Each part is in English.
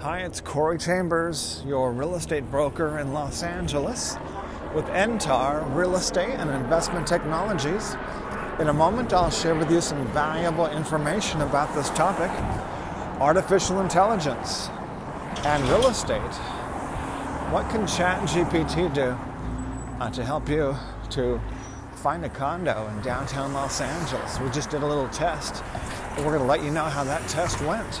Hi, it's Corey Chambers, your real estate broker in Los Angeles with Entar Real Estate and Investment Technologies. In a moment, I'll share with you some valuable information about this topic artificial intelligence and real estate. What can ChatGPT do uh, to help you to find a condo in downtown Los Angeles? We just did a little test, and we're going to let you know how that test went.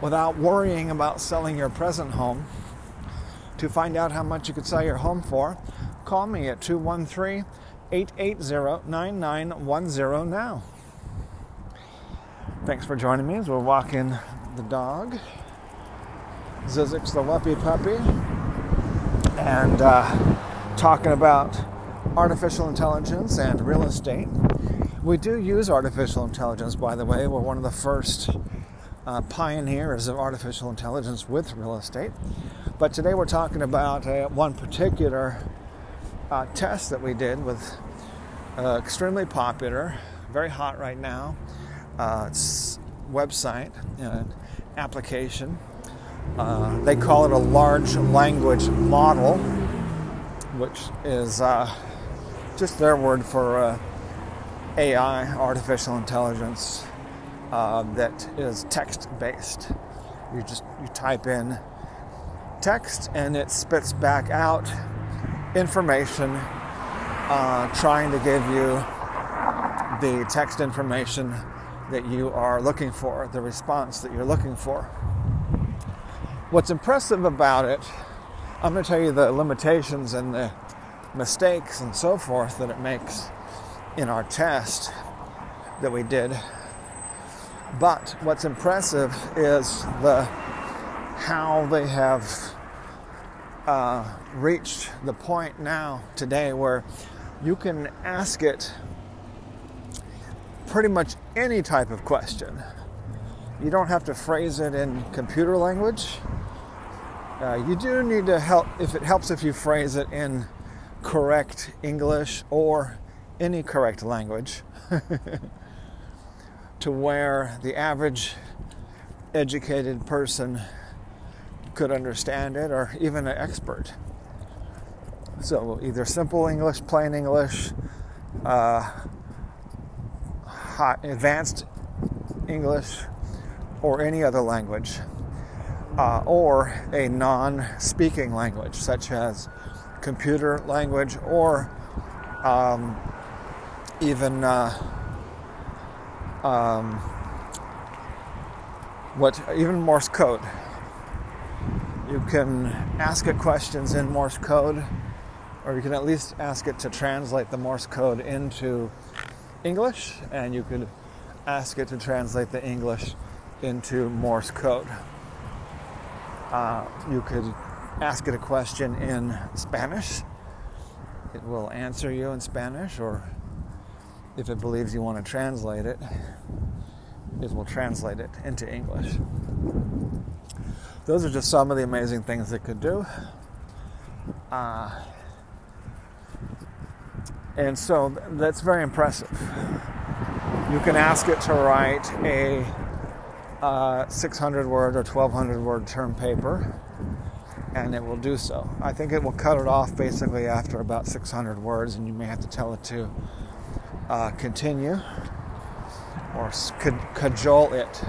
without worrying about selling your present home. To find out how much you could sell your home for, call me at 213 880 9910 now. Thanks for joining me as we're walking the dog. Zizix the Wuppy Puppy, and uh, talking about artificial intelligence and real estate. We do use artificial intelligence, by the way. We're one of the first uh, pioneers of artificial intelligence with real estate. But today we're talking about uh, one particular uh, test that we did with uh, extremely popular, very hot right now. Uh, website, and application uh, they call it a large language model, which is just their word for AI, artificial intelligence, uh, that is text based. You just you type in text and it spits back out information, uh, trying to give you the text information that you are looking for, the response that you're looking for. What's impressive about it, I'm going to tell you the limitations and the mistakes and so forth that it makes in our test that we did. But what's impressive is the how they have uh, reached the point now today where you can ask it pretty much any type of question. You don't have to phrase it in computer language. Uh, you do need to help if it helps if you phrase it in correct English or any correct language to where the average educated person could understand it or even an expert. So either simple English, plain English, uh, advanced English, or any other language uh, or a non speaking language, such as computer language or um, even uh, um, what even Morse code. You can ask it questions in Morse code, or you can at least ask it to translate the Morse code into English, and you could ask it to translate the English into Morse code. Uh, you could ask it a question in Spanish. It will answer you in Spanish, or if it believes you want to translate it, it will translate it into English. Those are just some of the amazing things it could do. Uh, and so that's very impressive. You can ask it to write a uh, 600 word or 1200 word term paper and it will do so. I think it will cut it off basically after about 600 words, and you may have to tell it to uh, continue or cajole it.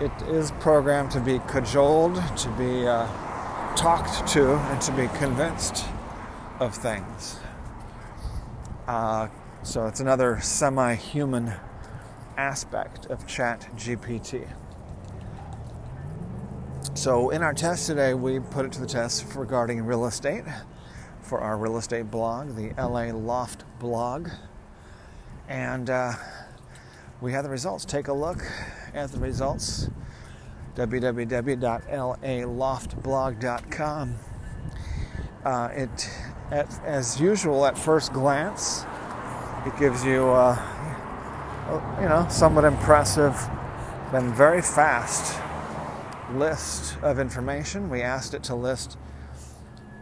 It is programmed to be cajoled, to be uh, talked to, and to be convinced of things. Uh, so it's another semi human aspect of Chat GPT. So, in our test today, we put it to the test regarding real estate for our real estate blog, the LA Loft blog. And uh, we have the results. Take a look at the results. www.laloftblog.com. Uh, it, at, as usual, at first glance, it gives you, uh, you know, somewhat impressive, and very fast list of information. We asked it to list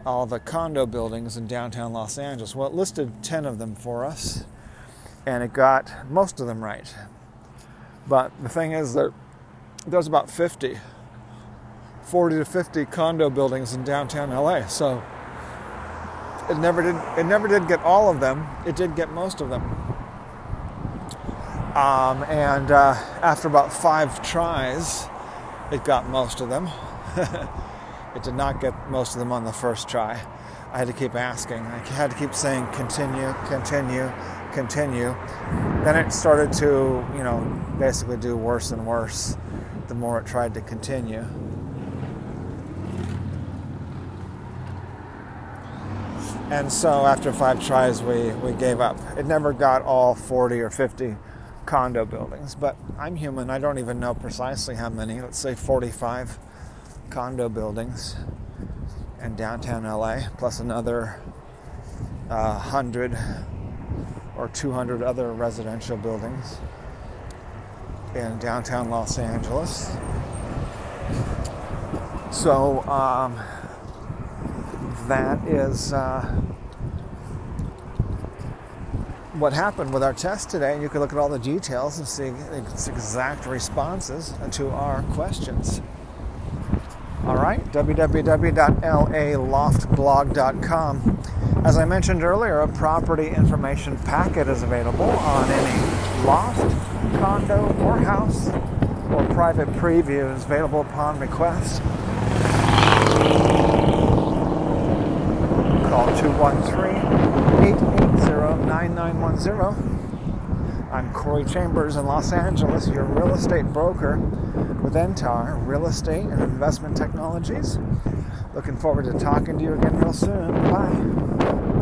all the condo buildings in downtown Los Angeles. Well, it listed 10 of them for us, and it got most of them right. But the thing is that there's about 50, 40 to 50 condo buildings in downtown LA. So it never did it never did get all of them. It did get most of them. Um, and uh, after about five tries, it got most of them. It did not get most of them on the first try. I had to keep asking. I had to keep saying continue, continue, continue. Then it started to, you know, basically do worse and worse the more it tried to continue. And so after five tries, we, we gave up. It never got all 40 or 50 condo buildings, but I'm human. I don't even know precisely how many. Let's say 45 condo buildings in downtown LA, plus another uh, 100 or 200 other residential buildings in downtown Los Angeles. So um, that is uh, what happened with our test today. And you can look at all the details and see its exact responses to our questions. All right, www.laloftblog.com. As I mentioned earlier, a property information packet is available on any loft, condo, or house, or private preview is available upon request. Call 213 880 9910. I'm Corey Chambers in Los Angeles, your real estate broker with Entar Real Estate and Investment Technologies. Looking forward to talking to you again real soon. Bye.